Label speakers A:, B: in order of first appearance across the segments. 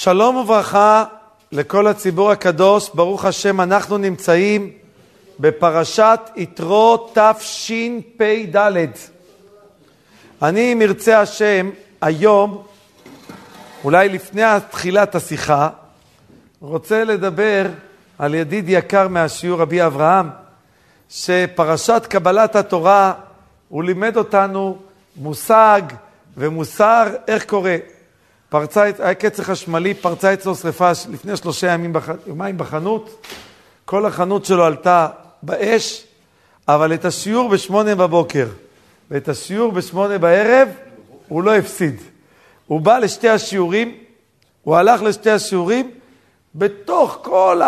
A: שלום וברכה לכל הציבור הקדוש, ברוך השם, אנחנו נמצאים בפרשת יתרו תשפ"ד. אני, אם ירצה השם, היום, אולי לפני תחילת השיחה, רוצה לדבר על ידיד יקר מהשיעור, רבי אברהם, שפרשת קבלת התורה, הוא לימד אותנו מושג ומוסר, איך קורה. פרצה, היה קצר חשמלי, פרצה אצלו שרפה לפני שלושה ימים, בח, יומיים בחנות, כל החנות שלו עלתה באש, אבל את השיעור בשמונה בבוקר ואת השיעור בשמונה בערב, הוא לא הפסיד. הוא בא לשתי השיעורים, הוא הלך לשתי השיעורים, בתוך כל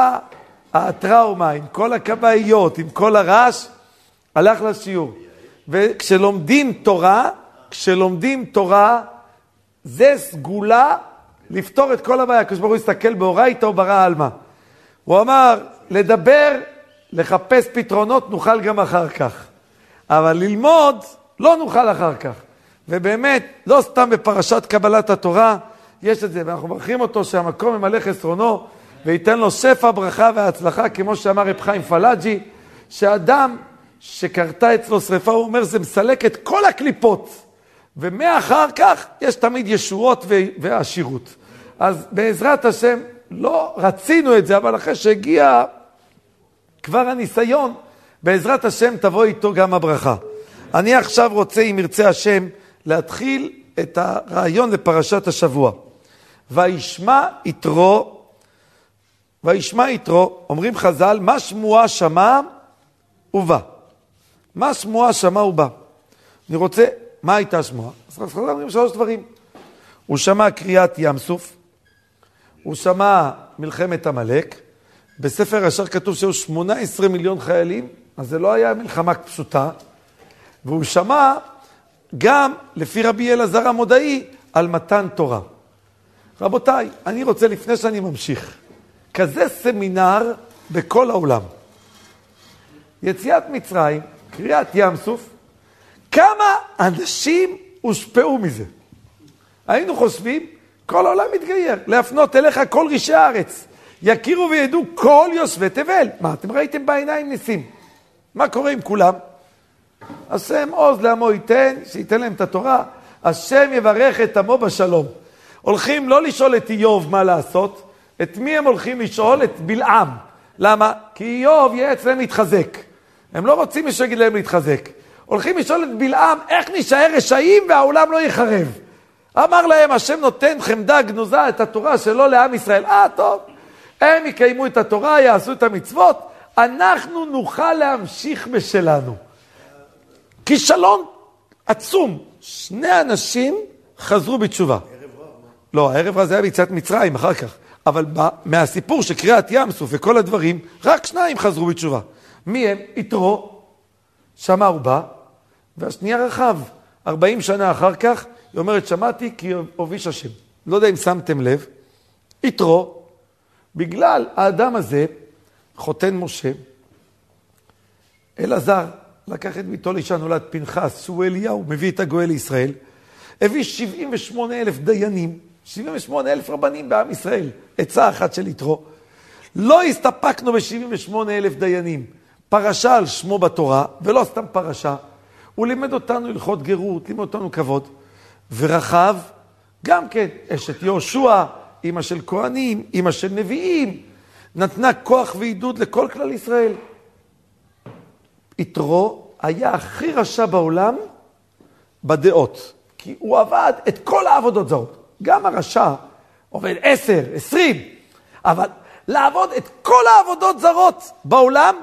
A: הטראומה, עם כל הכבאיות, עם כל הרעש, הלך לשיעור. וכשלומדים תורה, כשלומדים תורה, זה סגולה לפתור את כל הבעיה. הקדוש ברוך הוא הסתכל באורייתא או ברא עלמא. הוא אמר, לדבר, לחפש פתרונות, נוכל גם אחר כך. אבל ללמוד, לא נוכל אחר כך. ובאמת, לא סתם בפרשת קבלת התורה, יש את זה, ואנחנו מברכים אותו שהמקום ממלא חסרונו, וייתן לו שפע ברכה והצלחה, כמו שאמר רב חיים פלאג'י, שאדם שקרתה אצלו שרפה, הוא אומר, זה מסלק את כל הקליפות. ומאחר כך יש תמיד ישועות ועשירות. אז בעזרת השם, לא רצינו את זה, אבל אחרי שהגיע כבר הניסיון, בעזרת השם תבוא איתו גם הברכה. אני עכשיו רוצה, אם ירצה השם, להתחיל את הרעיון לפרשת השבוע. וישמע יתרו, וישמע יתרו, אומרים חז"ל, מה שמועה שמע ובא. מה שמועה שמע ובא. אני רוצה מה הייתה שמועה? אז חז"ל אומרים שלוש דברים. הוא שמע קריאת ים סוף, הוא שמע מלחמת עמלק, בספר ישר כתוב שהיו 18 מיליון חיילים, אז זה לא היה מלחמה פשוטה, והוא שמע גם, לפי רבי אלעזר המודעי, על מתן תורה. רבותיי, אני רוצה, לפני שאני ממשיך, כזה סמינר בכל העולם. יציאת מצרים, קריאת ים סוף, כמה אנשים הושפעו מזה? היינו חושבים, כל העולם מתגייר, להפנות אליך כל רישי הארץ. יכירו וידעו כל יושבי תבל. מה, אתם ראיתם בעיניים ניסים? מה קורה עם כולם? השם עוז לעמו ייתן, שייתן להם את התורה. השם יברך את עמו בשלום. הולכים לא לשאול את איוב מה לעשות, את מי הם הולכים לשאול? את בלעם. למה? כי איוב יהיה אצלם להתחזק. הם לא רוצים מישהו יגיד להם להתחזק. הולכים לשאול את בלעם, איך נשאר רשעים והעולם לא ייחרב? אמר להם, השם נותן חמדה גנוזה את התורה שלו לעם ישראל. אה, טוב, הם יקיימו את התורה, יעשו את המצוות, אנחנו נוכל להמשיך בשלנו. כישלון עצום. שני אנשים חזרו בתשובה. לא, הערב רב זה היה ביציאת מצרים, אחר כך. אבל מהסיפור של קריאת ים סוף וכל הדברים, רק שניים חזרו בתשובה. מי הם? יתרו, שמע ובא, והשנייה רחב. 40 שנה אחר כך, היא אומרת, שמעתי כי הוביש השם. לא יודע אם שמתם לב, יתרו, בגלל האדם הזה, חותן משה, אלעזר לקח את ביתו לאישה נולד פנחס, שהוא אליהו, מביא את הגואל לישראל, הביא 78 אלף דיינים, 78 אלף רבנים בעם ישראל, עצה אחת של יתרו. לא הסתפקנו ב-78 אלף דיינים. פרשה על שמו בתורה, ולא סתם פרשה, הוא לימד אותנו הלכות גרות, לימד אותנו כבוד. ורחב, גם כן, אשת יהושע, אימא של כהנים, אימא של נביאים, נתנה כוח ועידוד לכל כלל ישראל. יתרו היה הכי רשע בעולם בדעות, כי הוא עבד את כל העבודות זרות. גם הרשע עובד עשר, עשרים, אבל לעבוד את כל העבודות זרות בעולם,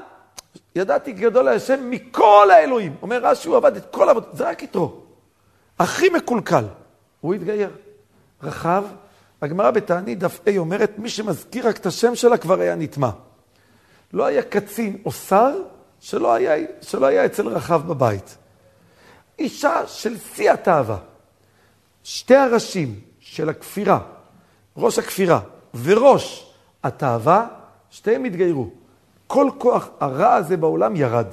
A: ידעתי גדול להשם מכל האלוהים. אומר רש"י, הוא עבד את כל העבודה, זה רק יתרו. הכי מקולקל. הוא התגייר. רחב, הגמרא בתענית דף A אומרת, מי שמזכיר רק את השם שלה כבר היה נטמע. לא היה קצין או שר שלא היה, שלא היה אצל רחב בבית. אישה של שיא התאווה. שתי הראשים של הכפירה, ראש הכפירה וראש התאווה, שתיהם התגיירו. כל כוח הרע הזה בעולם ירד.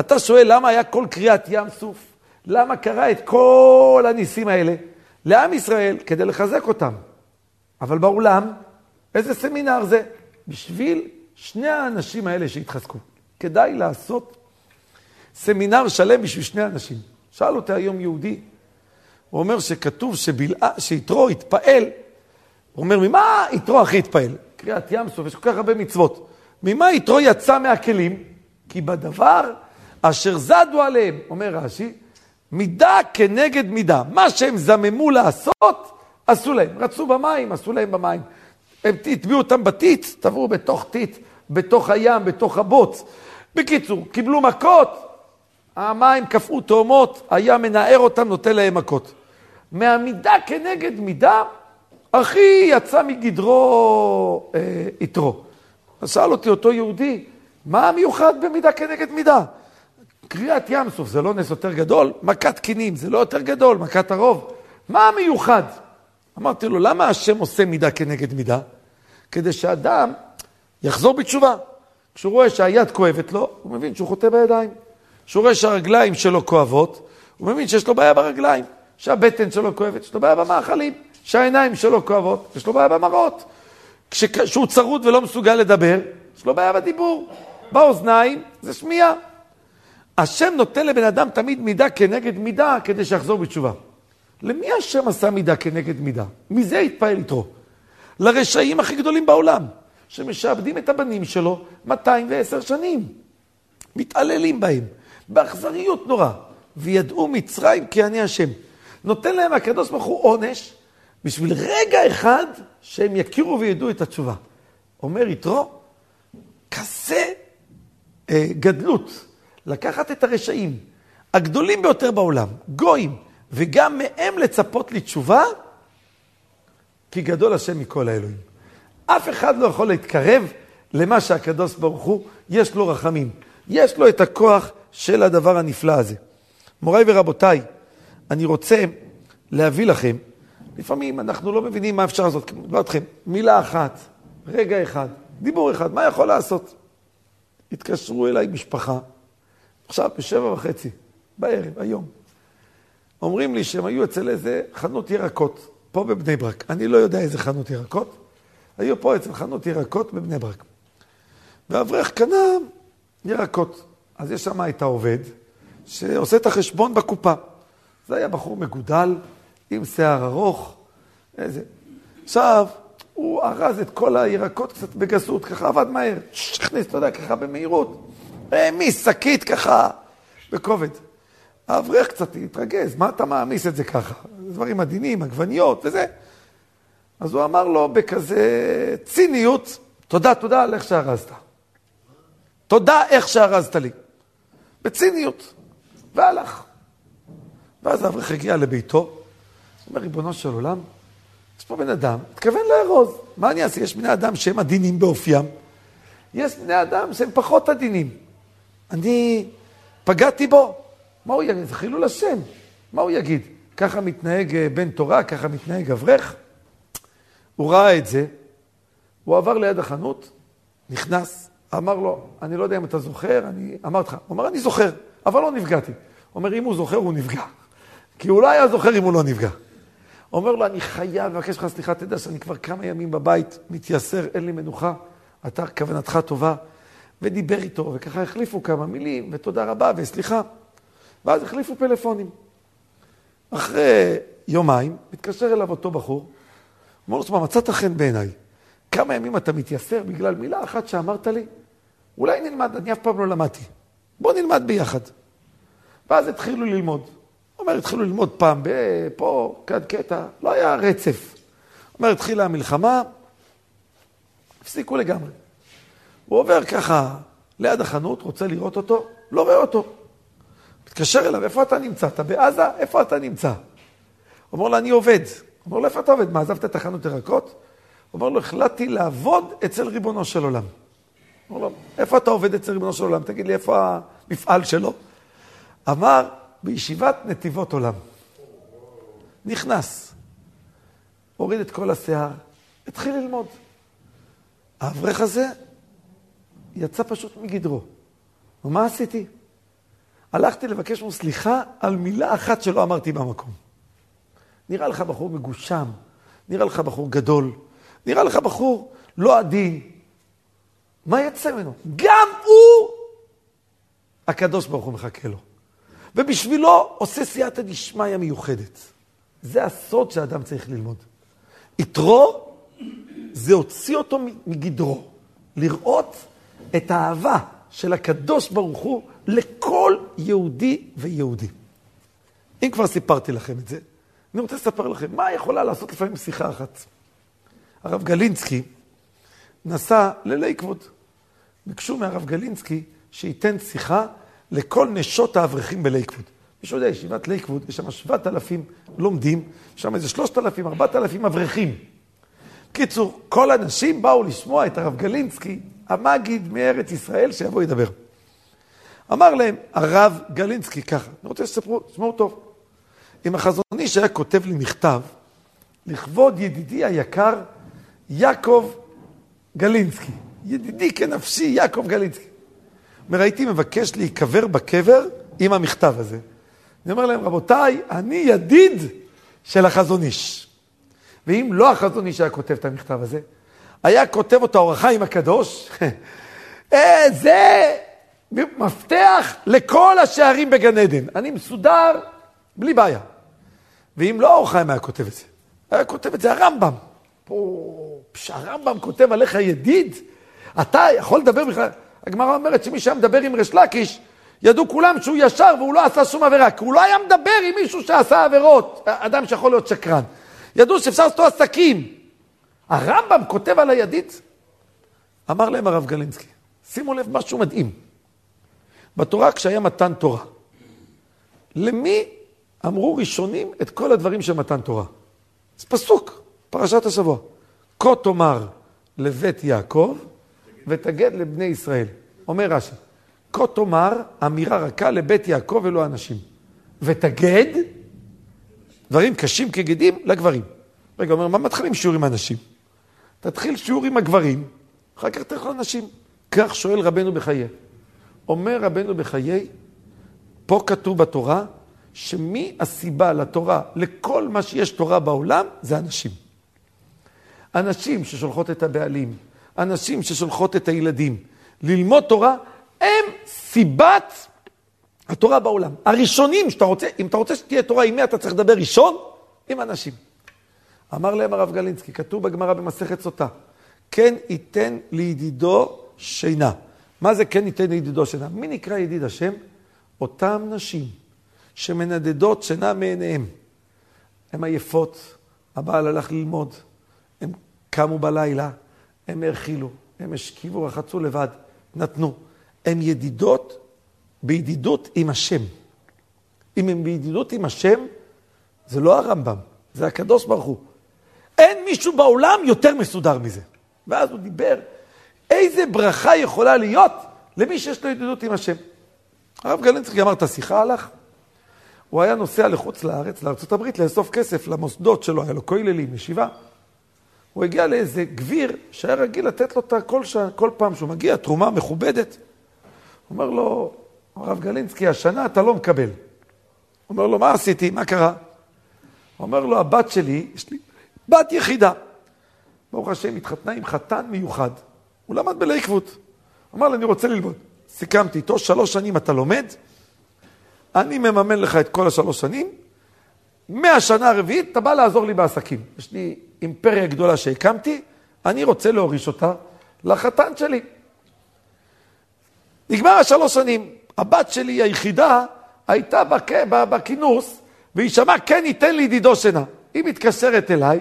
A: אתה שואל למה היה כל קריאת ים סוף? למה קרה את כל הניסים האלה? לעם ישראל, כדי לחזק אותם. אבל באולם, איזה סמינר זה? בשביל שני האנשים האלה שהתחזקו. כדאי לעשות סמינר שלם בשביל שני אנשים. שאל אותי היום יהודי, הוא אומר שכתוב שבלעה, שיתרו התפעל, הוא אומר, ממה יתרו הכי התפעל? קריאת ים סוף, יש כל כך הרבה מצוות. ממה יתרו יצא מהכלים? כי בדבר אשר זדו עליהם, אומר רש"י, מידה כנגד מידה. מה שהם זממו לעשות, עשו להם. רצו במים, עשו להם במים. הם הטביעו אותם בטיט, טבעו בתוך טיט, בתוך הים, בתוך הבוץ. בקיצור, קיבלו מכות, המים קפאו תאומות, הים מנער אותם, נותן להם מכות. מהמידה כנגד מידה, אחי יצא מגדרו אה, יתרו. אז שאל אותי אותו יהודי, מה המיוחד במידה כנגד מידה? קריאת ים סוף זה לא נס יותר גדול? מכת קינים זה לא יותר גדול, מכת הרוב. מה המיוחד? אמרתי לו, למה השם עושה מידה כנגד מידה? כדי שאדם יחזור בתשובה. כשהוא רואה שהיד כואבת לו, הוא מבין שהוא חוטא בידיים. כשהוא רואה שהרגליים שלו כואבות, הוא מבין שיש לו בעיה ברגליים. שהבטן שלו כואבת, יש לו בעיה במאכלים. שהעיניים שלו כואבות, יש לו בעיה במראות. כשהוא צרוד ולא מסוגל לדבר, יש לו בעיה בדיבור. באוזניים זה שמיעה. השם נותן לבן אדם תמיד מידה כנגד מידה כדי שיחזור בתשובה. למי השם עשה מידה כנגד מידה? מזה התפעל יתרו. לרשעים הכי גדולים בעולם, שמשעבדים את הבנים שלו 210 שנים. מתעללים בהם, באכזריות נורא. וידעו מצרים כי אני השם. נותן להם הקדוש ברוך הוא עונש בשביל רגע אחד שהם יכירו וידעו את התשובה. אומר יתרו, כזה אה, גדלות, לקחת את הרשעים הגדולים ביותר בעולם, גויים, וגם מהם לצפות לתשובה, כי גדול השם מכל האלוהים. אף אחד לא יכול להתקרב למה שהקדוש ברוך הוא, יש לו רחמים. יש לו את הכוח של הדבר הנפלא הזה. מוריי ורבותיי, אני רוצה להביא לכם, לפעמים אנחנו לא מבינים מה אפשר לעשות. אני אתכם, מילה אחת, רגע אחד, דיבור אחד, מה יכול לעשות? התקשרו אליי משפחה, עכשיו בשבע וחצי, בערב, היום. אומרים לי שהם היו אצל איזה חנות ירקות, פה בבני ברק. אני לא יודע איזה חנות ירקות. היו פה אצל חנות ירקות בבני ברק. ואברך קנה ירקות. אז יש שם את העובד שעושה את החשבון בקופה. זה היה בחור מגודל, עם שיער ארוך, איזה... עכשיו, הוא ארז את כל הירקות קצת בגסות, ככה עבד מהר. הכניס, אתה יודע, ככה במהירות. העמיס שקית ככה, בכובד. האברך קצת התרגז, מה אתה מעמיס את זה ככה? דברים עדינים, עגבניות וזה. אז הוא אמר לו בכזה ציניות, תודה, תודה על איך שארזת. תודה איך שארזת לי. בציניות. והלך. ואז האברך הגיע לביתו, אומר, ריבונו של עולם, יש פה בן אדם, התכוון לארוז. מה אני אעשה? יש בני אדם שהם עדינים באופיים, יש בני אדם שהם פחות עדינים. אני פגעתי בו, מה הוא יגיד? זה חילול השם. מה הוא יגיד? ככה מתנהג אה, בן תורה, ככה מתנהג אברך? הוא ראה את זה, הוא עבר ליד החנות, נכנס, אמר לו, אני לא יודע אם אתה זוכר, אני אמרתי לך, הוא אמר, אני זוכר, אבל לא נפגעתי. הוא אומר, אם הוא זוכר, הוא נפגע. כי הוא לא היה זוכר אם הוא לא נפגע. אומר לו, אני חייב לבקש לך סליחה, תדע שאני כבר כמה ימים בבית, מתייסר, אין לי מנוחה, אתה, כוונתך טובה. ודיבר איתו, וככה החליפו כמה מילים, ותודה רבה, וסליחה. ואז החליפו פלאפונים. אחרי יומיים, מתקשר אליו אותו בחור, אומר לו, תשמע, מצאת חן בעיניי. כמה ימים אתה מתייסר בגלל מילה אחת שאמרת לי? אולי נלמד, אני אף פעם לא למדתי. בוא נלמד ביחד. ואז התחילו ללמוד. אומר, התחילו ללמוד פעם פה, כאן קטע, לא היה רצף. אומר, התחילה המלחמה, הפסיקו לגמרי. הוא עובר ככה ליד החנות, רוצה לראות אותו, לא רואה אותו. מתקשר אליו, איפה אתה נמצא? אתה בעזה? איפה אתה נמצא? אומר לו, אני עובד. אומר לו, איפה אתה עובד? מה, עזבת את החנות ירקות? אומר לו, החלטתי לעבוד אצל ריבונו של עולם. אומר לו, איפה אתה עובד אצל ריבונו של עולם? תגיד לי, איפה המפעל שלו? אמר, בישיבת נתיבות עולם. נכנס, הוריד את כל השיער, התחיל ללמוד. האברך הזה יצא פשוט מגדרו. ומה עשיתי? הלכתי לבקש ממנו סליחה על מילה אחת שלא אמרתי במקום. נראה לך בחור מגושם, נראה לך בחור גדול, נראה לך בחור לא עדין, מה יצא ממנו? גם הוא, הקדוש ברוך הוא מחכה לו. ובשבילו עושה סייעתא דשמיא מיוחדת. זה הסוד שאדם צריך ללמוד. יתרו זה הוציא אותו מגדרו, לראות את האהבה של הקדוש ברוך הוא לכל יהודי ויהודי. אם כבר סיפרתי לכם את זה, אני רוצה לספר לכם מה יכולה לעשות לפעמים שיחה אחת. הרב גלינסקי נסע ללייקווד. ביקשו מהרב גלינסקי שייתן שיחה לכל נשות האברכים בלייקווד. מישהו יודע, ישיבת לייקווד, יש שם 7,000 לומדים, יש שם איזה 3,000, 4,000 אברכים. קיצור, כל הנשים באו לשמוע את הרב גלינסקי, המגיד מארץ ישראל, שיבוא ידבר. אמר להם הרב גלינסקי ככה, אני רוצה שתספרו, תשמעו טוב. אם החזון איש היה כותב לי מכתב, לכבוד ידידי היקר, יעקב גלינסקי. ידידי כנפשי, יעקב גלינסקי. אומר, הייתי מבקש להיקבר בקבר עם המכתב הזה. אני אומר להם, רבותיי, אני ידיד של החזון איש. ואם לא החזון איש היה כותב את המכתב הזה, היה כותב אותו האור החיים הקדוש, אה, זה מפתח לכל השערים בגן עדן. אני מסודר בלי בעיה. ואם לא האור החיים היה כותב את זה, היה כותב את זה הרמב"ם. פה, שהרמב"ם כותב עליך ידיד, אתה יכול לדבר בכלל... הגמרא אומרת שמי שהיה מדבר עם ריש לקיש, ידעו כולם שהוא ישר והוא לא עשה שום עבירה, כי הוא לא היה מדבר עם מישהו שעשה עבירות, אדם שיכול להיות שקרן. ידעו שאפשר לעשות עסקים. הרמב"ם כותב על הידיד, אמר להם הרב גלינסקי, שימו לב משהו מדהים. בתורה, כשהיה מתן תורה, למי אמרו ראשונים את כל הדברים של מתן תורה? זה פסוק, פרשת השבוע. כה תאמר לבית יעקב ותגד לבני ישראל. אומר רש"י, כה תאמר אמירה רכה לבית יעקב ולא אנשים. ותגד דברים קשים כגדים לגברים. רגע, אומר, מה מתחילים שיעור עם הנשים? תתחיל שיעור עם הגברים, אחר כך תלך לנשים. כך שואל רבנו בחיי. אומר רבנו בחיי, פה כתוב בתורה, שמי הסיבה לתורה, לכל מה שיש תורה בעולם, זה הנשים. הנשים ששולחות את הבעלים, הנשים ששולחות את הילדים ללמוד תורה, הם סיבת התורה בעולם. הראשונים שאתה רוצה, אם אתה רוצה שתהיה תורה עם מי אתה צריך לדבר ראשון? עם אנשים. אמר להם הרב גלינסקי, כתוב בגמרא במסכת סוטה, כן ייתן לידידו שינה. מה זה כן ייתן לידידו שינה? מי נקרא ידיד השם? אותם נשים שמנדדות שינה מעיניהם. הן עייפות, הבעל הלך ללמוד, הם קמו בלילה, הם האכילו, הם השכיבו, רחצו לבד, נתנו. הן ידידות בידידות עם השם. אם הם בידידות עם השם, זה לא הרמב"ם, זה הקדוש ברוך הוא. אין מישהו בעולם יותר מסודר מזה. ואז הוא דיבר, איזה ברכה יכולה להיות למי שיש לו ידידות עם השם. הרב גלנצקי אמר את השיחה, הלך. הוא היה נוסע לחוץ לארץ, לארה"ב, לאסוף כסף למוסדות שלו, היה לו כוללים, ישיבה. הוא הגיע לאיזה גביר שהיה רגיל לתת לו את כל, ש... כל פעם שהוא מגיע, תרומה מכובדת. הוא אומר לו, הרב גלינסקי, השנה אתה לא מקבל. הוא אומר לו, מה עשיתי? מה קרה? הוא אומר לו, הבת שלי, יש לי בת יחידה. ברוך השם, התחתנה עם חתן מיוחד. הוא למד בלייקווד. אמר לי, אני רוצה ללמוד. סיכמתי איתו, שלוש שנים אתה לומד, אני מממן לך את כל השלוש שנים, מהשנה הרביעית אתה בא לעזור לי בעסקים. יש לי אימפריה גדולה שהקמתי, אני רוצה להוריש אותה לחתן שלי. נגמר השלוש שנים. הבת שלי היחידה הייתה בק... בכינוס, והיא שמעה, כן ייתן לי ידידו שינה. היא מתקשרת אליי,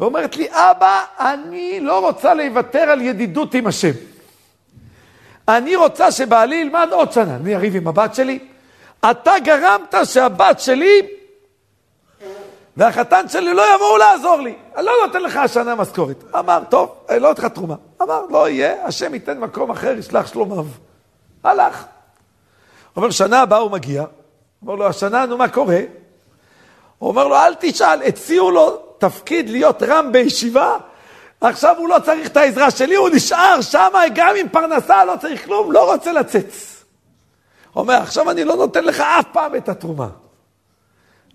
A: ואומרת לי, אבא, אני לא רוצה לוותר על ידידות עם השם. אני רוצה שבעלי ילמד עוד שנה. אני אריב עם הבת שלי. אתה גרמת שהבת שלי והחתן שלי לא יבואו לעזור לי. אני לא נותן לך השנה משכורת. אמר, טוב, אני לא נותן לך תרומה. אמר, לא יהיה, השם ייתן מקום אחר, ישלח שלומיו. הלך. אומר, שנה הבאה הוא מגיע. אומר לו, השנה, נו, מה קורה? הוא אומר לו, אל תשאל, הציעו לו תפקיד להיות רם בישיבה, עכשיו הוא לא צריך את העזרה שלי, הוא נשאר שם גם עם פרנסה, לא צריך כלום, לא רוצה. הוא אומר, עכשיו אני לא נותן לך אף פעם את התרומה.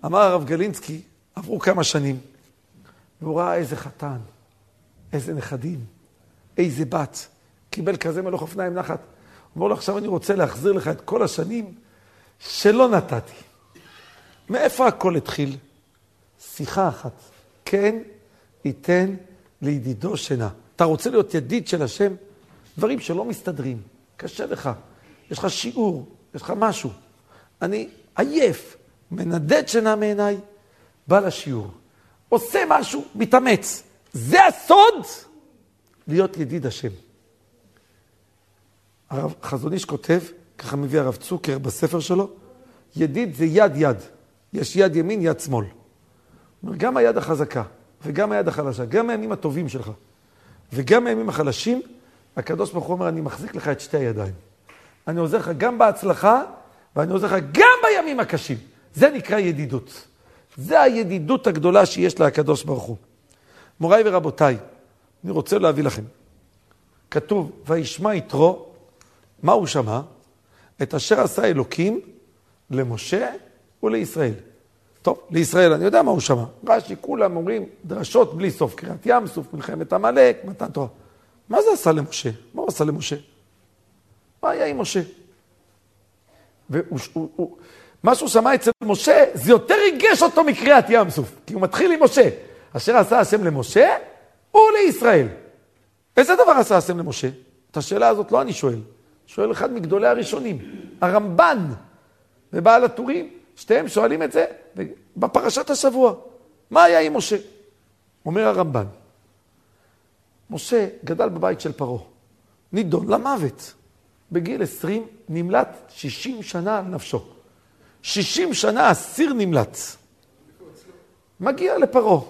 A: אמר הרב גלינסקי, עברו כמה שנים, והוא ראה איזה חתן, איזה נכדים, איזה בת. קיבל כזה מלוך אופניים נחת. אומר לו, עכשיו אני רוצה להחזיר לך את כל השנים שלא נתתי. מאיפה הכל התחיל? שיחה אחת. כן ייתן לידידו שינה. אתה רוצה להיות ידיד של השם? דברים שלא מסתדרים, קשה לך, יש לך שיעור, יש לך משהו. אני עייף, מנדד שינה מעיניי, בא לשיעור, עושה משהו, מתאמץ. זה הסוד להיות ידיד השם. הרב חזון איש כותב, ככה מביא הרב צוקר בספר שלו, ידיד זה יד יד. יש יד ימין, יד שמאל. גם היד החזקה וגם היד החלשה, גם הימים הטובים שלך וגם הימים החלשים, הקדוש ברוך הוא אומר, אני מחזיק לך את שתי הידיים. אני עוזר לך גם בהצלחה, ואני עוזר לך גם בימים הקשים. זה נקרא ידידות. זה הידידות הגדולה שיש לקדוש ברוך הוא. מוריי ורבותיי, אני רוצה להביא לכם. כתוב, וישמע יתרו, מה הוא שמע? את אשר עשה אלוקים למשה ולישראל. טוב, לישראל אני יודע מה הוא שמע. רש"י, כולם אומרים דרשות בלי סוף, קריאת ים סוף, מלחמת עמלק, מתן תורה. מה זה עשה למשה? מה הוא עשה למשה? מה היה עם משה? מה שהוא שמע אצל משה, זה יותר ריגש אותו מקריאת ים סוף, כי הוא מתחיל עם משה. אשר עשה השם למשה ולישראל. איזה דבר עשה השם למשה? את השאלה הזאת לא אני שואל, שואל אחד מגדולי הראשונים, הרמב"ן ובעל הטורים, שתיהם שואלים את זה בפרשת השבוע. מה היה עם משה? אומר הרמב"ן, משה גדל בבית של פרעה, נידון למוות. בגיל 20 נמלט 60 שנה על נפשו. 60 שנה אסיר נמלט. מגיע לפרעה.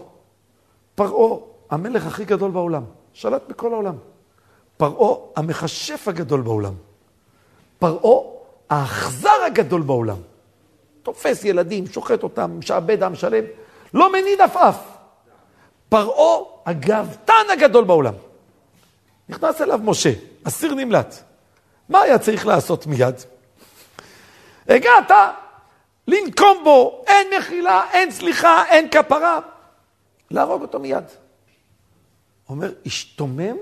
A: פרעה, המלך הכי גדול בעולם, שלט בכל העולם. פרעה, המכשף הגדול בעולם. פרעה, האכזר הגדול בעולם. תופס ילדים, שוחט אותם, משעבד עם שלם, לא מניד עפעף. פרעה, הגאוותן הגדול בעולם. נכנס אליו משה, אסיר נמלט. מה היה צריך לעשות מיד? הגעת לנקום בו, אין מחילה, אין סליחה, אין כפרה. להרוג אותו מיד. אומר, השתומם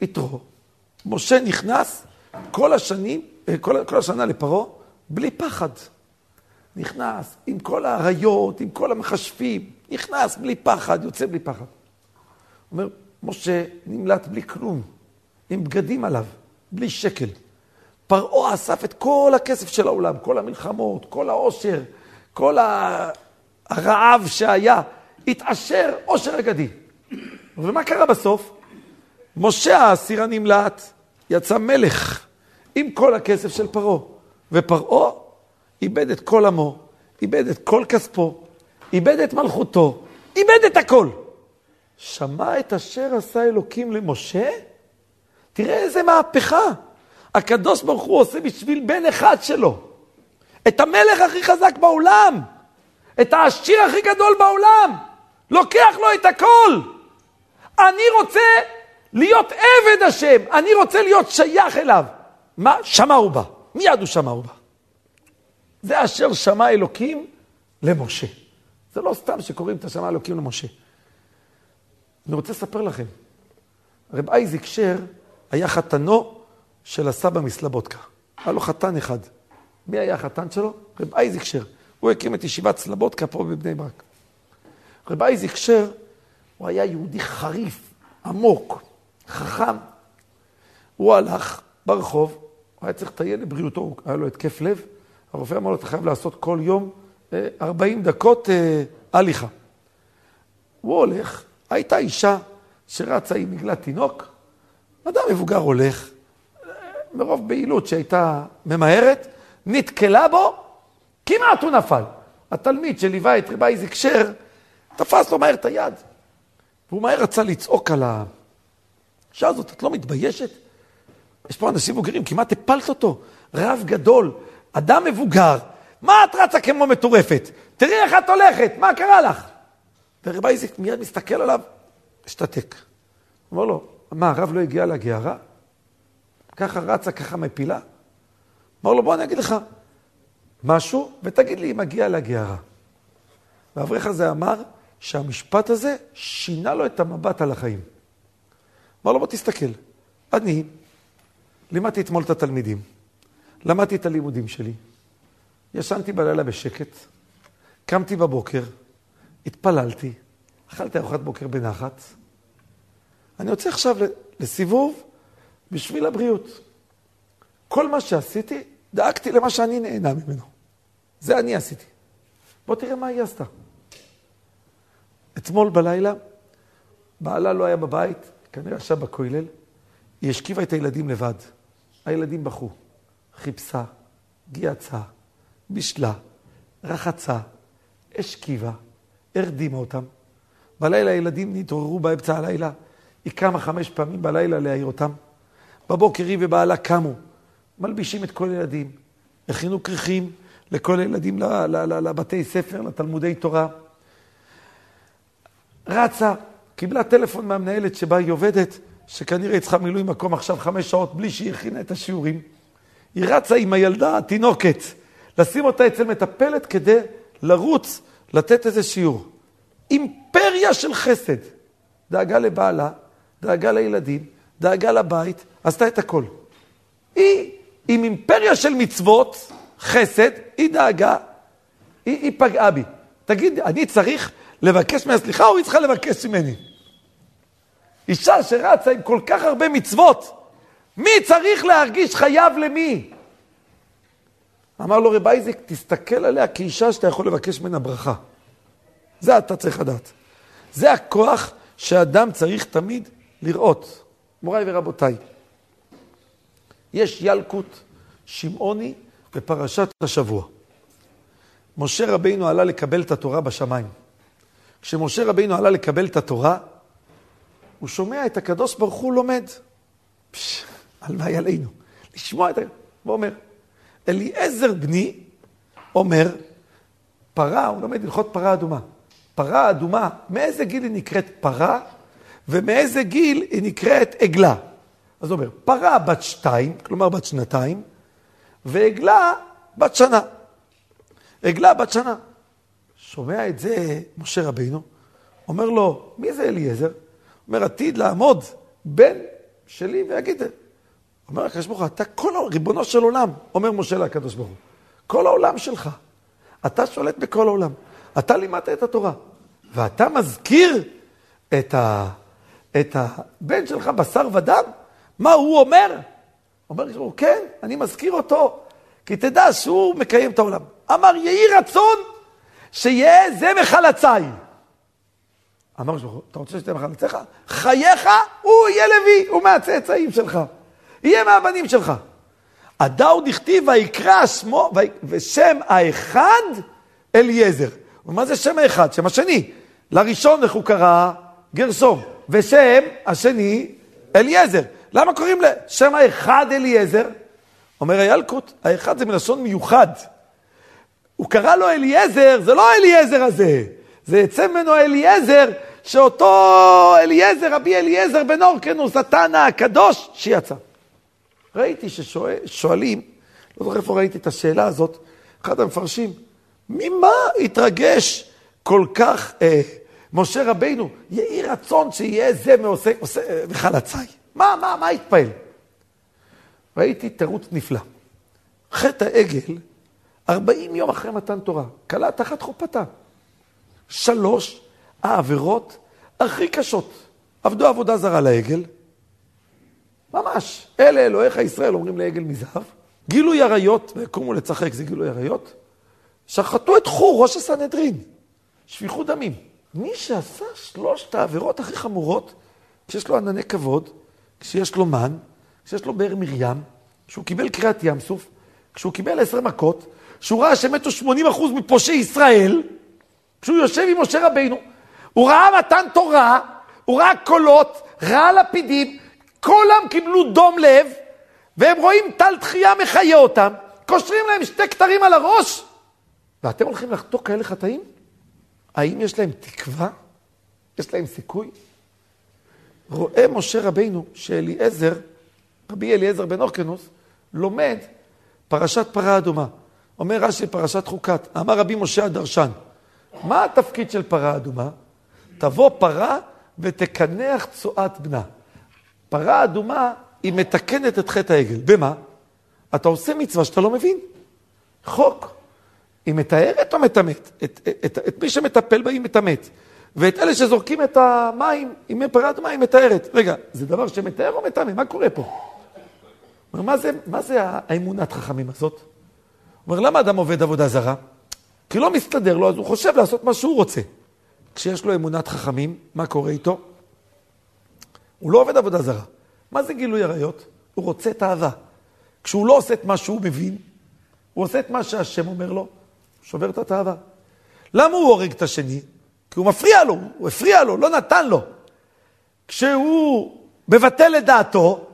A: יתרו. משה נכנס כל השנים, אה, כל, כל השנה לפרעה, בלי פחד. נכנס עם כל האריות, עם כל המכשפים, נכנס בלי פחד, יוצא בלי פחד. אומר, משה נמלט בלי כלום, עם בגדים עליו, בלי שקל. פרעה אסף את כל הכסף של העולם, כל המלחמות, כל העושר, כל הרעב שהיה, התעשר עושר אגדי. ומה קרה בסוף? משה האסיר הנמלט יצא מלך עם כל הכסף של פרעה, ופרעה איבד את כל עמו, איבד את כל כספו, איבד את מלכותו, איבד את הכל. שמע את אשר עשה אלוקים למשה? תראה איזה מהפכה. הקדוש ברוך הוא עושה בשביל בן אחד שלו. את המלך הכי חזק בעולם, את העשיר הכי גדול בעולם, לוקח לו את הכל. אני רוצה להיות עבד השם, אני רוצה להיות שייך אליו. מה? שמע הוא בא. מיד הוא שמע הוא בא. זה אשר שמע אלוקים למשה. זה לא סתם שקוראים את השמע אלוקים למשה. אני רוצה לספר לכם. רב אייזיק שר היה חתנו של הסבא מסלבודקה. היה לו חתן אחד. מי היה החתן שלו? רב אייזיק שר. הוא הקים את ישיבת סלבודקה פה בבני ברק. רב אייזיק שר, הוא היה יהודי חריף, עמוק, חכם. הוא הלך ברחוב, הוא היה צריך לטייל לבריאותו, היה לו התקף לב. הרופא אמר לו, אתה חייב לעשות כל יום 40 אה, דקות אה, הליכה. הוא הולך, הייתה אישה שרצה עם מגלת תינוק, אדם מבוגר הולך, מרוב בהילות שהייתה ממהרת, נתקלה בו, כמעט הוא נפל. התלמיד שליווה את רבי איזיק שר, תפס לו מהר את היד. והוא מהר רצה לצעוק על האישה הזאת, את לא מתביישת? יש פה אנשים מבוגרים, כמעט הפלת אותו. רב גדול, אדם מבוגר, מה את רצה כמו מטורפת? תראי איך את הולכת, מה קרה לך? ורבי איזיק מיד מסתכל עליו, השתתק. אומר לו, מה, הרב לא הגיע לגערה? ככה רצה, ככה מפילה? אמר לו, בוא אני אגיד לך משהו, ותגיד לי אם מגיע לגערה. והאברך הזה אמר שהמשפט הזה שינה לו את המבט על החיים. אמר לו, בוא תסתכל. אני לימדתי אתמול את התלמידים, למדתי את הלימודים שלי, ישנתי בלילה בשקט, קמתי בבוקר, התפללתי, אכלתי ארוחת בוקר בנחת. אני יוצא עכשיו לסיבוב בשביל הבריאות. כל מה שעשיתי, דאגתי למה שאני נהנה ממנו. זה אני עשיתי. בוא תראה מה היא עשתה. אתמול בלילה, בעלה לא היה בבית, כנראה עכשיו בכולל, היא השכיבה את הילדים לבד. הילדים בכו, חיפשה, גייצה, בישלה, רחצה, השכיבה, הרדימה אותם. בלילה הילדים נתעוררו באמצע הלילה, היא קמה חמש פעמים בלילה להעיר אותם. בבוקר היא ובעלה קמו, מלבישים את כל הילדים, הכינו כריכים לכל הילדים לבתי ספר, לתלמודי תורה. רצה, קיבלה טלפון מהמנהלת שבה היא עובדת, שכנראה היא צריכה מילוי מקום עכשיו חמש שעות בלי שהיא הכינה את השיעורים. היא רצה עם הילדה, התינוקת, לשים אותה אצל מטפלת כדי לרוץ, לתת איזה שיעור. אימפריה של חסד. דאגה לבעלה, דאגה לילדים, דאגה לבית, עשתה את הכל. היא עם אימפריה של מצוות, חסד, היא דאגה, היא, היא פגעה בי. תגיד, אני צריך לבקש ממנה סליחה או היא צריכה לבקש ממני? אישה שרצה עם כל כך הרבה מצוות, מי צריך להרגיש חייב למי? אמר לו רב אייזק, תסתכל עליה כאישה שאתה יכול לבקש ממנה ברכה. זה אתה צריך לדעת. זה הכוח שאדם צריך תמיד לראות. מוריי ורבותיי, יש ילקוט שמעוני בפרשת השבוע. משה רבינו עלה לקבל את התורה בשמיים. כשמשה רבינו עלה לקבל את התורה, הוא שומע את הקדוש ברוך הוא לומד. פש, הלוואי עלינו. לשמוע את ה... הוא אומר, אליעזר בני אומר, פרה, הוא לומד הלכות פרה אדומה. פרה אדומה, מאיזה גיל היא נקראת פרה, ומאיזה גיל היא נקראת עגלה. אז הוא אומר, פרה בת שתיים, כלומר בת שנתיים, ועגלה בת שנה. עגלה בת שנה. שומע את זה משה רבינו, אומר לו, מי זה אליעזר? אומר, עתיד לעמוד בן שלי ויגיד, אומר הקדוש ברוך הוא, אתה כל, ריבונו של עולם, אומר משה לקדוש ברוך הוא, כל העולם שלך, אתה שולט בכל העולם, אתה לימדת את התורה, ואתה מזכיר את, ה, את הבן שלך בשר ודם? מה הוא אומר? אומר לו, כן, אני מזכיר אותו, כי תדע שהוא מקיים את העולם. אמר, יהי רצון שיהיה זה מחלציי. אמר לו, אתה רוצה שתהיה מחלציך? חייך, הוא יהיה לוי, הוא מהצאצאים שלך. יהיה מהבנים שלך. הדאו דכתיב ויקרא שמו, ושם האחד אליעזר. ומה זה שם האחד? שם השני. לראשון איך הוא קרא? גרסום. ושם השני אליעזר. למה קוראים לשם האחד אליעזר? אומר הילקוט, האחד זה מלשון מיוחד. הוא קרא לו אליעזר, זה לא אליעזר הזה. זה יצא ממנו אליעזר, שאותו אליעזר, רבי אליעזר בן אורקנוס, התנא הקדוש, שיצא. ראיתי ששואלים, לא זוכר איפה ראיתי את השאלה הזאת, אחד המפרשים, ממה התרגש כל כך אה, משה רבינו? יהי רצון שיהיה זה מעושה וחלצי. מה, מה, מה התפעל? ראיתי תירוץ נפלא. חטא העגל, 40 יום אחרי מתן תורה, כלה תחת חופתה. שלוש העבירות הכי קשות. עבדו עבודה זרה לעגל, ממש. אלה אלוהיך ישראל אומרים לעגל מזהב. גילוי עריות, ויקומו לצחק זה גילוי עריות. שחטו את חור, ראש הסנהדרין. שפיכות דמים. מי שעשה שלושת העבירות הכי חמורות, כשיש לו ענני כבוד, כשיש לו מן, כשיש לו באר מרים, כשהוא קיבל קריאת ים סוף, כשהוא קיבל עשר מכות, כשהוא ראה שמתו 80 אחוז מפושעי ישראל, כשהוא יושב עם משה רבינו, הוא ראה מתן תורה, הוא ראה קולות, ראה לפידים, כולם קיבלו דום לב, והם רואים טל תחייה מחיה אותם, קושרים להם שתי כתרים על הראש, ואתם הולכים לחטוא כאלה חטאים? האם יש להם תקווה? יש להם סיכוי? רואה משה רבינו שאליעזר, רבי אליעזר בן אורקנוס, לומד פרשת פרה אדומה. אומר רש"י פרשת חוקת, אמר רבי משה הדרשן, מה התפקיד של פרה אדומה? תבוא פרה ותקנח צואת בנה. פרה אדומה היא מתקנת את חטא העגל. במה? אתה עושה מצווה שאתה לא מבין. חוק. היא מטהרת או מטמאת? את, את, את, את מי שמטפל בה היא מטמאת. ואת אלה שזורקים את המים, עם פרת מים מטהרת. רגע, זה דבר שמטהר או מטמא? מה קורה פה? אומר, מה זה, מה זה האמונת חכמים הזאת? אומר, למה אדם עובד עבודה זרה? כי לא מסתדר לו, אז הוא חושב לעשות מה שהוא רוצה. כשיש לו אמונת חכמים, מה קורה איתו? הוא לא עובד עבודה זרה. מה זה גילוי עריות? הוא רוצה את האהבה. כשהוא לא עושה את מה שהוא מבין, הוא עושה את מה שהשם אומר לו, שובר את התאווה. למה הוא הורג את השני? כי הוא מפריע לו, הוא הפריע לו, לא נתן לו. כשהוא מבטל את דעתו,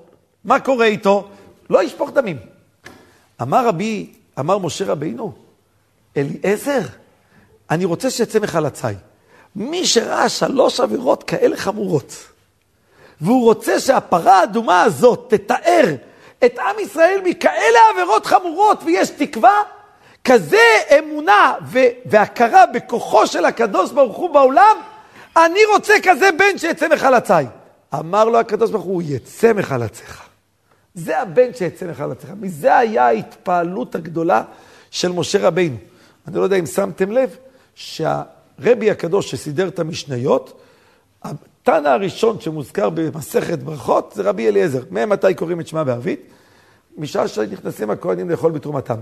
A: מה קורה איתו? לא ישפוך דמים. אמר רבי, אמר משה רבינו, אליעזר, אני רוצה שיצא מחלצי. מי שראה שלוש עבירות כאלה חמורות, והוא רוצה שהפרה האדומה הזאת תתאר את עם ישראל מכאלה עבירות חמורות, ויש תקווה, כזה אמונה והכרה בכוחו של הקדוש ברוך הוא בעולם, אני רוצה כזה בן שיצא מחלציי. אמר לו הקדוש ברוך הוא יצא מחלציך. זה הבן שיצא מחלציך. מזה היה ההתפעלות הגדולה של משה רבינו. אני לא יודע אם שמתם לב, שהרבי הקדוש שסידר את המשניות, התנא הראשון שמוזכר במסכת ברכות זה רבי אליעזר. ממתי קוראים את שמע בערבית? משעה שנכנסים הכהנים לאכול בתרומתם.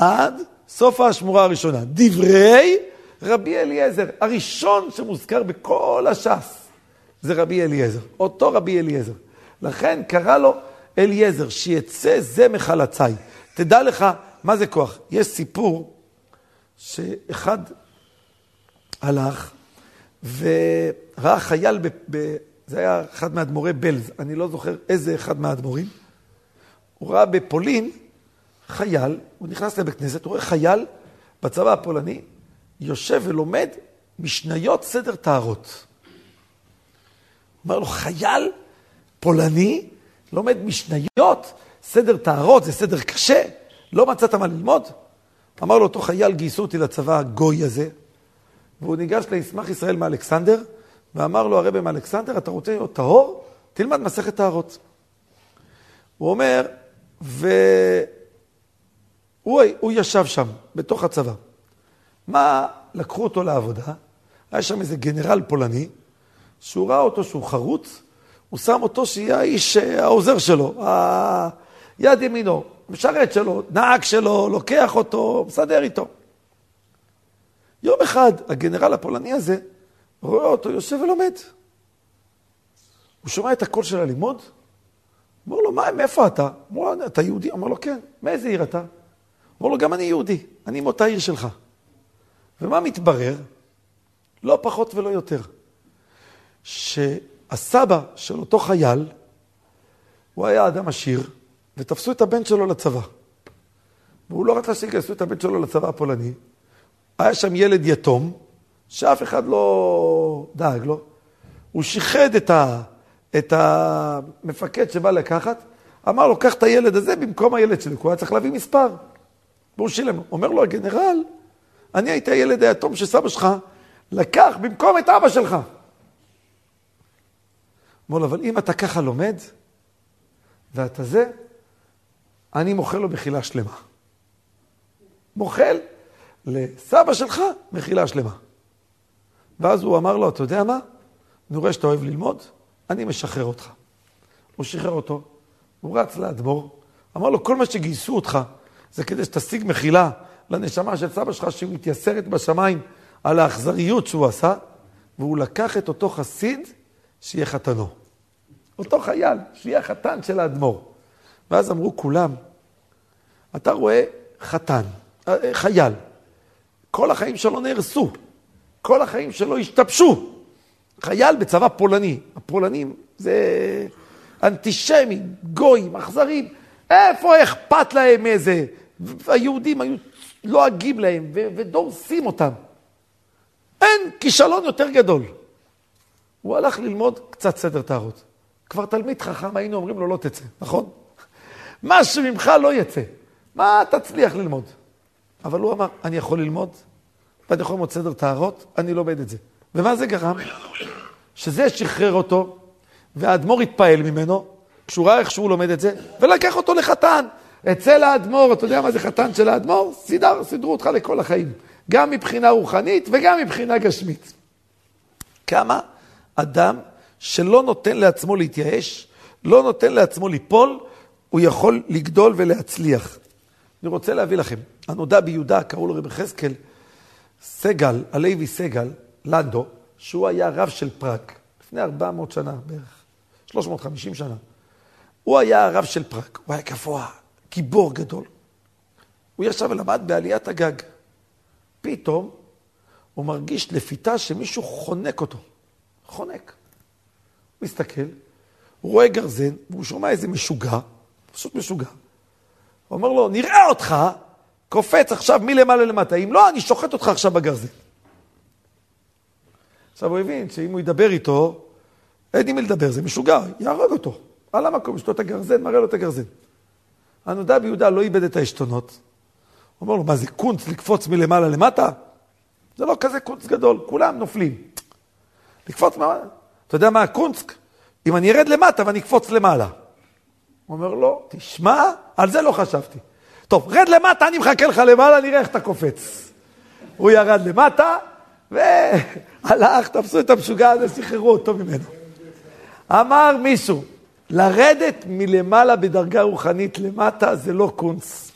A: עד סוף האשמורה הראשונה. דברי רבי אליעזר, הראשון שמוזכר בכל הש"ס, זה רבי אליעזר, אותו רבי אליעזר. לכן קרא לו אליעזר, שיצא זה מחלצי. תדע לך מה זה כוח. יש סיפור שאחד הלך וראה חייל, ב, ב, זה היה אחד מאדמו"רי בלז, אני לא זוכר איזה אחד מהאדמו"רים, הוא ראה בפולין חייל, הוא נכנס לבית כנסת, הוא רואה חייל בצבא הפולני, יושב ולומד משניות סדר טהרות. אומר לו, חייל פולני לומד משניות, סדר טהרות, זה סדר קשה, לא מצאת מה ללמוד? אמר לו אותו חייל, גייסו אותי לצבא הגוי הזה, והוא ניגש לישמח ישראל מאלכסנדר, ואמר לו הרבי מאלכסנדר, אתה רוצה להיות טהור? תלמד מסכת טהרות. הוא אומר, והוא ישב שם, בתוך הצבא. מה, לקחו אותו לעבודה, היה שם איזה גנרל פולני, שהוא ראה אותו שהוא חרוץ, הוא שם אותו שיהיה האיש, אה, העוזר שלו, היד ימינו, משרת שלו, נהג שלו, לוקח אותו, מסדר איתו. יום אחד הגנרל הפולני הזה רואה אותו יושב ולומד. הוא שומע את הקול של הלימוד, אומר לו, מה, מאיפה אתה? אמר לו, אתה יהודי? אמר לו, כן. מאיזה עיר אתה? אמר לו, גם אני יהודי, אני מאותה עיר שלך. ומה מתברר? לא פחות ולא יותר. שהסבא של אותו חייל, הוא היה אדם עשיר, ותפסו את הבן שלו לצבא. והוא לא רצה שיגייסו את הבן שלו לצבא הפולני. היה שם ילד יתום, שאף אחד לא דאג לו. הוא שיחד את ה... את המפקד שבא לקחת, אמר לו, קח את הילד הזה במקום הילד שלי, כי הוא היה צריך להביא מספר. והוא שילם. אומר לו הגנרל, אני הייתי הילד היתום שסבא שלך לקח במקום את אבא שלך. אמר לו, אבל אם אתה ככה לומד, ואתה זה, אני מוחל לו מחילה שלמה. מוחל לסבא שלך מחילה שלמה. ואז הוא אמר לו, אתה יודע מה? אני רואה שאתה אוהב ללמוד, אני משחרר אותך. הוא שחרר אותו, הוא רץ לאדמו"ר, אמר לו, כל מה שגייסו אותך זה כדי שתשיג מחילה לנשמה של סבא שלך שמתייסרת בשמיים על האכזריות שהוא עשה, והוא לקח את אותו חסיד שיהיה חתנו. אותו חייל, שיהיה חתן של האדמו"ר. ואז אמרו כולם, אתה רואה חתן, אה, חייל, כל החיים שלו נהרסו, כל החיים שלו השתבשו. חייל בצבא פולני. הפולנים זה אנטישמים, גויים, אכזרים. איפה אכפת להם איזה... היהודים היו לועגים להם ודורסים אותם. אין כישלון יותר גדול. הוא הלך ללמוד קצת סדר טהרות. כבר תלמיד חכם, היינו אומרים לו, לא תצא, נכון? משהו ממך לא יצא. מה תצליח ללמוד? אבל הוא אמר, אני יכול ללמוד, ואני יכול ללמוד סדר טהרות, אני לומד את זה. ומה זה גרם? שזה שחרר אותו, והאדמו"ר התפעל ממנו, כשהוא ראה איך שהוא לומד את זה, ולקח אותו לחתן. אצל האדמו"ר, אתה יודע מה זה חתן של האדמו"ר? סידר, סידרו אותך לכל החיים. גם מבחינה רוחנית וגם מבחינה גשמית. כמה אדם שלא נותן לעצמו להתייאש, לא נותן לעצמו ליפול, הוא יכול לגדול ולהצליח. אני רוצה להביא לכם, הנודע ביהודה, קראו לו רבי חזקאל, סגל, הלוי סגל, לנדו, שהוא היה רב של פראג, לפני 400 שנה בערך, 350 שנה. הוא היה הרב של פראג, הוא היה גבוה, גיבור גדול. הוא ישב ולמד בעליית הגג. פתאום הוא מרגיש לפיתה שמישהו חונק אותו. חונק. הוא מסתכל, הוא רואה גרזן, והוא שומע איזה משוגע, פשוט משוגע. הוא אומר לו, נראה אותך, קופץ עכשיו מלמעלה למטה, אם לא, אני שוחט אותך עכשיו בגרזן. עכשיו הוא הבין שאם הוא ידבר איתו, אין עם מי לדבר, זה משוגע, יהרוג אותו. על המקום, יש לו את הגרזן, מראה לו את הגרזן. הנודע ביהודה לא איבד את העשתונות. הוא אומר לו, מה זה קונץ לקפוץ מלמעלה למטה? זה לא כזה קונץ גדול, כולם נופלים. לקפוץ מלמעלה. אתה יודע מה הקונצק? אם אני ארד למטה ואני אקפוץ למעלה. הוא אומר לו, תשמע, על זה לא חשבתי. טוב, רד למטה, אני מחכה לך למעלה, נראה איך אתה קופץ. הוא ירד למטה, והלך, תפסו את המשוגע הזה, שחררו אותו ממנו. אמר מישהו, לרדת מלמעלה בדרגה רוחנית למטה זה לא קונץ.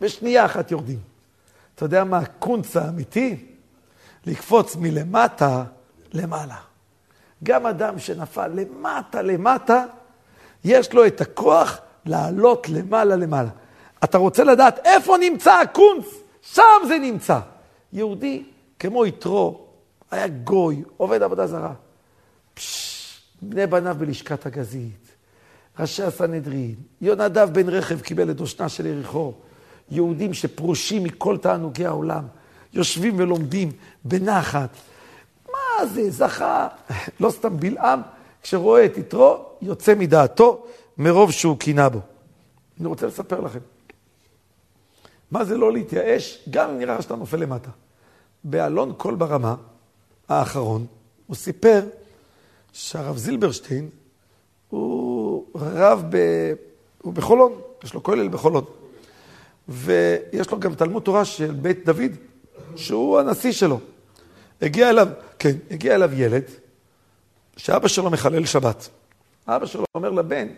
A: בשנייה אחת יורדים. אתה יודע מה הקונץ האמיתי? לקפוץ מלמטה למעלה. גם אדם שנפל למטה למטה, יש לו את הכוח לעלות למעלה למעלה. אתה רוצה לדעת איפה נמצא הקונץ? שם זה נמצא. יהודי, כמו יתרו, היה גוי, עובד עבודה זרה. פשש, בני בניו בלשכת הגזית, ראשי הסנהדרין, יונדב בן רכב קיבל את דושנה של יריחו, יהודים שפרושים מכל תענוגי העולם, יושבים ולומדים בנחת. מה זה, זכה, לא סתם בלעם, כשרואה את יתרו, יוצא מדעתו מרוב שהוא קינה בו. אני רוצה לספר לכם. מה זה לא להתייאש, גם אם נראה שאתה נופל למטה. באלון קול ברמה, האחרון, הוא סיפר שהרב זילברשטיין הוא רב ב... הוא בחולון, יש לו כולל בחולון. ויש לו גם תלמוד תורה של בית דוד, שהוא הנשיא שלו. הגיע אליו, כן, הגיע אליו ילד, שאבא שלו מחלל שבת. אבא שלו אומר לבן,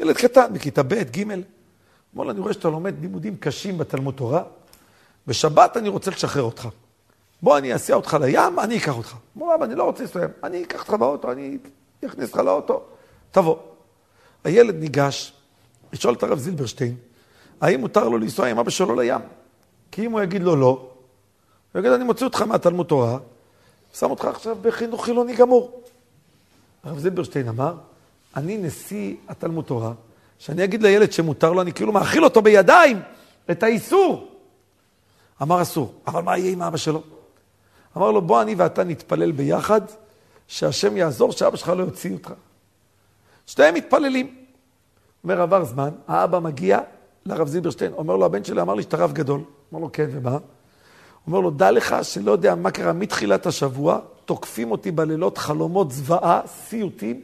A: ילד קטן, בכיתה ב', ג', אומר לו, אני רואה שאתה לומד לימודים קשים בתלמוד תורה, בשבת אני רוצה לשחרר אותך. בוא, אני אסיע אותך לים, אני אקח אותך. אומר, אבא, אני לא רוצה לסיים, אני אקח אותך באוטו, אני אכניס אותך לאוטו, תבוא. הילד ניגש, לשאול את הרב זילברשטיין, האם מותר לו לנסוע עם אבא שלו לים? כי אם הוא יגיד לו לא, הוא יגיד, אני מוציא אותך מהתלמוד תורה, שם אותך עכשיו בחינוך חילוני גמור. הרב זילברשטיין אמר, אני נשיא התלמוד תורה, שאני אגיד לילד שמותר לו, אני כאילו מאכיל אותו בידיים את האיסור. אמר אסור, אבל מה יהיה עם אבא שלו? אמר לו, בוא אני ואתה נתפלל ביחד, שהשם יעזור שאבא שלך לא יוציא אותך. שניהם מתפללים. אומר, עבר זמן, האבא מגיע לרב זילברשטיין, אומר לו, הבן שלי אמר לי שאתה רב גדול. אומר לו, כן, ומה? אומר לו, דע לך שלא יודע מה קרה מתחילת השבוע, תוקפים אותי בלילות חלומות זוועה, סיוטים.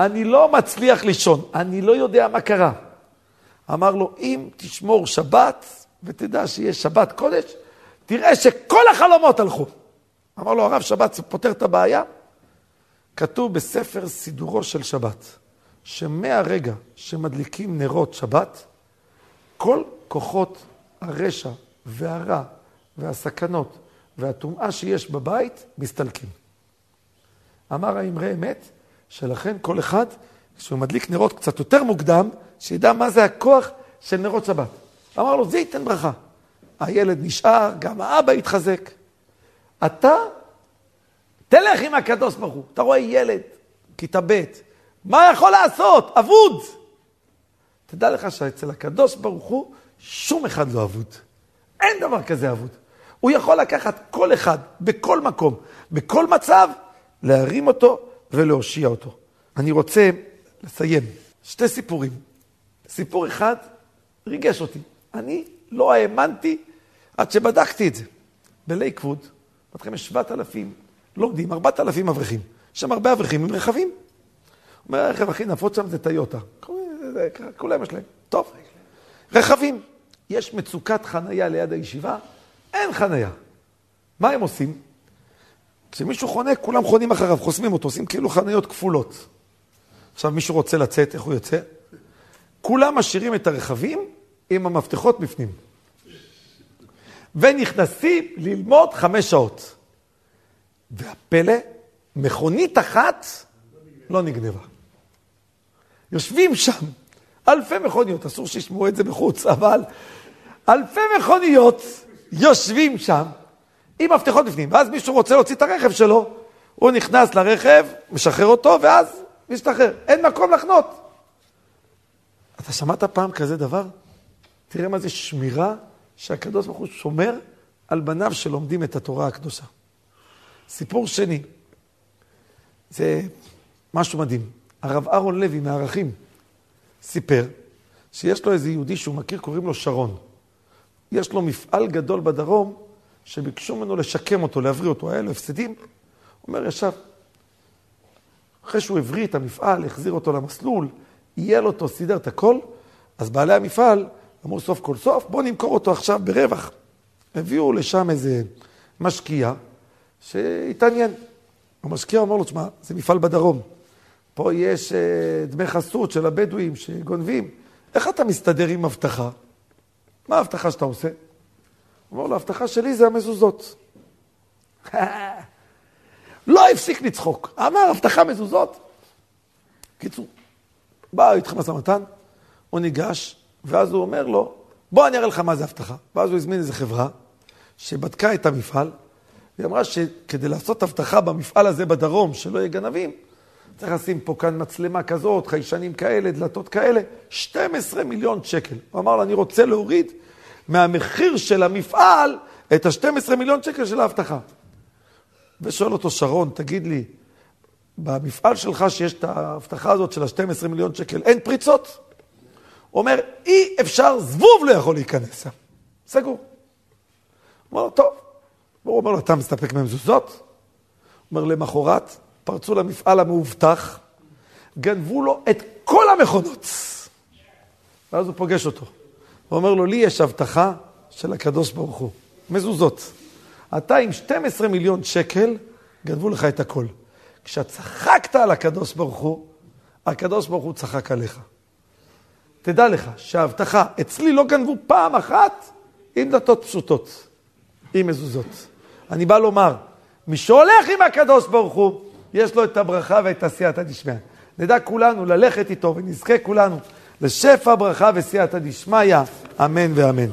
A: אני לא מצליח לישון, אני לא יודע מה קרה. אמר לו, אם תשמור שבת, ותדע שיש שבת קודש, תראה שכל החלומות הלכו. אמר לו, הרב, שבת פותר את הבעיה? כתוב בספר סידורו של שבת, שמהרגע שמדליקים נרות שבת, כל כוחות הרשע והרע והסכנות והטומאה שיש בבית מסתלקים. אמר האמרי אמת, שלכן כל אחד, כשהוא מדליק נרות קצת יותר מוקדם, שידע מה זה הכוח של נרות שבת. אמר לו, זה ייתן ברכה. הילד נשאר, גם האבא התחזק. אתה, תלך עם הקדוש ברוך הוא. אתה רואה ילד, כיתה ב', מה יכול לעשות? אבוד. תדע לך שאצל הקדוש ברוך הוא, שום אחד לא אבוד. אין דבר כזה אבוד. הוא יכול לקחת כל אחד, בכל מקום, בכל מצב, להרים אותו ולהושיע אותו. אני רוצה לסיים שתי סיפורים. סיפור אחד ריגש אותי. אני לא האמנתי עד שבדקתי את זה. בלייקווד, יש 7,000 לומדים, 4,000 אברכים. יש שם הרבה אברכים עם רכבים. אומר, הרכב הכי נפוץ שם זה טיוטה. כולם יש להם. טוב. רכבים. יש מצוקת חנייה ליד הישיבה, אין חנייה. מה הם עושים? כשמישהו חונה, כולם חונים אחריו, חוסמים אותו, עושים כאילו חניות כפולות. עכשיו מישהו רוצה לצאת, איך הוא יוצא? כולם משאירים את הרכבים עם המפתחות בפנים. ונכנסים ללמוד חמש שעות. והפלא, מכונית אחת לא נגנבה. יושבים שם אלפי מכוניות, אסור שישמעו את זה בחוץ, אבל אלפי מכוניות יושבים שם עם מפתחות בפנים, ואז מישהו רוצה להוציא את הרכב שלו, הוא נכנס לרכב, משחרר אותו, ואז משתחרר. אין מקום לחנות. אתה שמעת פעם כזה דבר? תראה מה זה שמירה שהקדוש ברוך הוא שומר על בניו שלומדים את התורה הקדושה. סיפור שני, זה משהו מדהים. הרב אהרון לוי מערכים סיפר שיש לו איזה יהודי שהוא מכיר, קוראים לו שרון. יש לו מפעל גדול בדרום, שביקשו ממנו לשקם אותו, להבריא אותו, היה לו הפסדים. הוא אומר, ישב. אחרי שהוא הבריא את המפעל, החזיר אותו למסלול, ייעל אותו, סידר את הכל, אז בעלי המפעל אמרו סוף כל סוף, בואו נמכור אותו עכשיו ברווח. הביאו לשם איזה משקיע שהתעניין. המשקיע אומר לו, תשמע, זה מפעל בדרום. פה יש uh, דמי חסות של הבדואים שגונבים. איך אתה מסתדר עם אבטחה? מה ההבטחה שאתה עושה? הוא אומר לו, ההבטחה שלי זה המזוזות. לא הפסיק לצחוק. אמר, הבטחה מזוזות. קיצור, בא איתך משא מתן, הוא ניגש, ואז הוא אומר לו, בוא אני אראה לך מה זה הבטחה. ואז הוא הזמין איזו חברה שבדקה את המפעל, והיא אמרה שכדי לעשות הבטחה במפעל הזה בדרום, שלא יהיה גנבים, צריך לשים פה כאן מצלמה כזאת, חיישנים כאלה, דלתות כאלה, 12 מיליון שקל. הוא אמר לו, אני רוצה להוריד מהמחיר של המפעל את ה-12 מיליון שקל של האבטחה. ושואל אותו שרון, תגיד לי, במפעל שלך שיש את ההבטחה הזאת של ה-12 מיליון שקל, אין פריצות? אומר, אי אפשר, זבוב לא יכול להיכנס שם. סגור. אומר לו, טוב. הוא אומר לו, אתה מסתפק במזוזות? אומר, למחרת פרצו למפעל המאובטח, גנבו לו את כל המכונות. ואז הוא פוגש אותו. הוא אומר לו, לי יש הבטחה של הקדוש ברוך הוא, מזוזות. אתה עם 12 מיליון שקל, גנבו לך את הכל. כשצחקת על הקדוש ברוך הוא, הקדוש ברוך הוא צחק עליך. תדע לך שההבטחה, אצלי לא גנבו פעם אחת עם דתות פשוטות, עם מזוזות. אני בא לומר, מי שהולך עם הקדוש ברוך הוא, יש לו את הברכה ואת עשייתא דשמיא. נדע כולנו ללכת איתו ונזכה כולנו לשפע ברכה וסייעתא דשמיא, אמן ואמן.